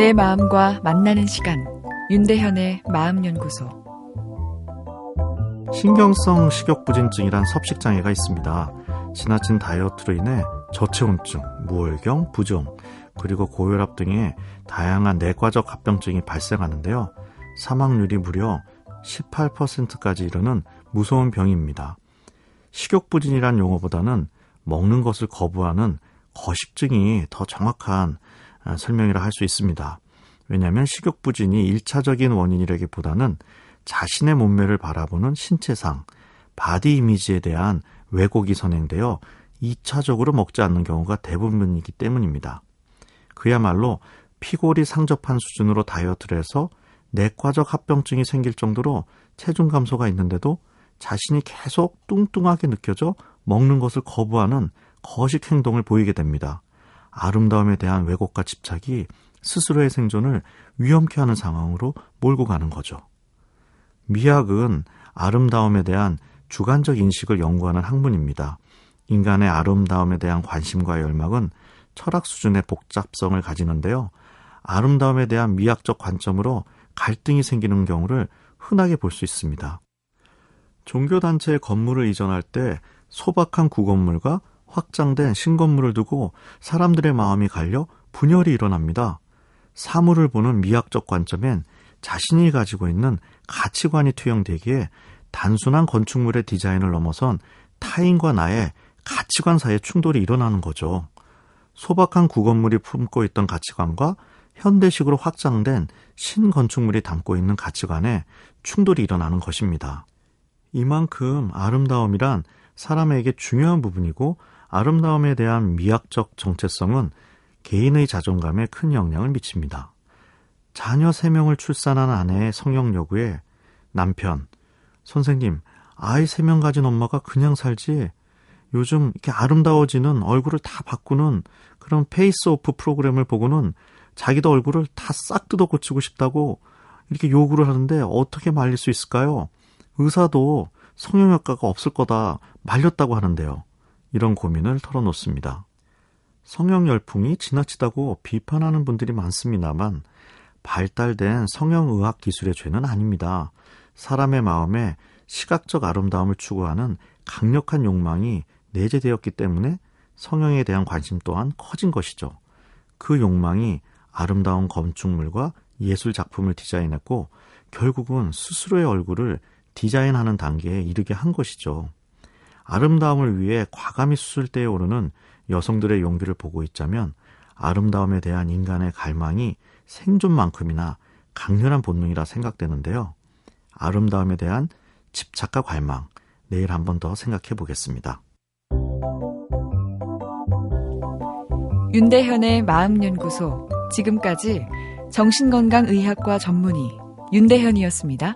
내 마음과 만나는 시간 윤대현의 마음연구소 신경성 식욕부진증이란 섭식장애가 있습니다. 지나친 다이어트로 인해 저체온증, 무월경, 부종, 그리고 고혈압 등의 다양한 내과적 합병증이 발생하는데요. 사망률이 무려 18%까지 이르는 무서운 병입니다. 식욕부진이란 용어보다는 먹는 것을 거부하는 거식증이 더 정확한 아, 설명이라 할 수 있습니다. 왜냐하면 식욕부진이 1차적인 원인이라기보다는 자신의 몸매를 바라보는 신체상, body image에 대한 왜곡이 선행되어 2차적으로 먹지 않는 경우가 대부분이기 때문입니다. 그야말로 피골이 상접한 수준으로 다이어트를 해서 내과적 합병증이 생길 정도로 체중 감소가 있는데도 자신이 계속 뚱뚱하게 느껴져 먹는 것을 거부하는 거식 행동을 보이게 됩니다. 아름다움에 대한 왜곡과 집착이 스스로의 생존을 위험케 하는 상황으로 몰고 가는 거죠. 미학은 아름다움에 대한 주관적 인식을 연구하는 학문입니다. 인간의 아름다움에 대한 관심과 열망은 철학 수준의 복잡성을 가지는데요. 아름다움에 대한 미학적 관점으로 갈등이 생기는 경우를 흔하게 볼 수 있습니다. 종교단체의 건물을 이전할 때 소박한 구건물과 확장된 신건물을 두고 사람들의 마음이 갈려 분열이 일어납니다. 사물을 보는 미학적 관점엔 자신이 가지고 있는 가치관이 투영되기에 단순한 건축물의 디자인을 넘어선 타인과 나의 가치관 사이의 충돌이 일어나는 거죠. 소박한 구건물이 품고 있던 가치관과 현대식으로 확장된 신건축물이 담고 있는 가치관에 충돌이 일어나는 것입니다. 이만큼 아름다움이란 사람에게 중요한 부분이고 아름다움에 대한 미학적 정체성은 개인의 자존감에 큰 영향을 미칩니다. 자녀 3명을 출산한 아내의 성형 요구에 남편, 선생님, 아이 3명 가진 엄마가 그냥 살지 요즘 이렇게 아름다워지는 얼굴을 다 바꾸는 그런 Face Off 프로그램을 보고는 자기도 얼굴을 다 싹 뜯어 고치고 싶다고 이렇게 요구를 하는데 어떻게 말릴 수 있을까요? 의사도 성형외과가 없을 거다 말렸다고 하는데요. 이런 고민을 털어놓습니다. 성형 열풍이 지나치다고 비판하는 분들이 많습니다만 발달된 성형의학 기술의 죄는 아닙니다. 사람의 마음에 시각적 아름다움을 추구하는 강력한 욕망이 내재되었기 때문에 성형에 대한 관심 또한 커진 것이죠. 그 욕망이 아름다운 건축물과 예술 작품을 디자인했고 결국은 스스로의 얼굴을 디자인하는 단계에 이르게 한 것이죠. 아름다움을 위해 과감히 수술대에 오르는 여성들의 용기를 보고 있자면 아름다움에 대한 인간의 갈망이 생존만큼이나 강렬한 본능이라 생각되는데요. 아름다움에 대한 집착과 갈망, 내일 한 번 더 생각해 보겠습니다. 윤대현의 마음연구소. 지금까지 정신건강의학과 전문의 윤대현이었습니다.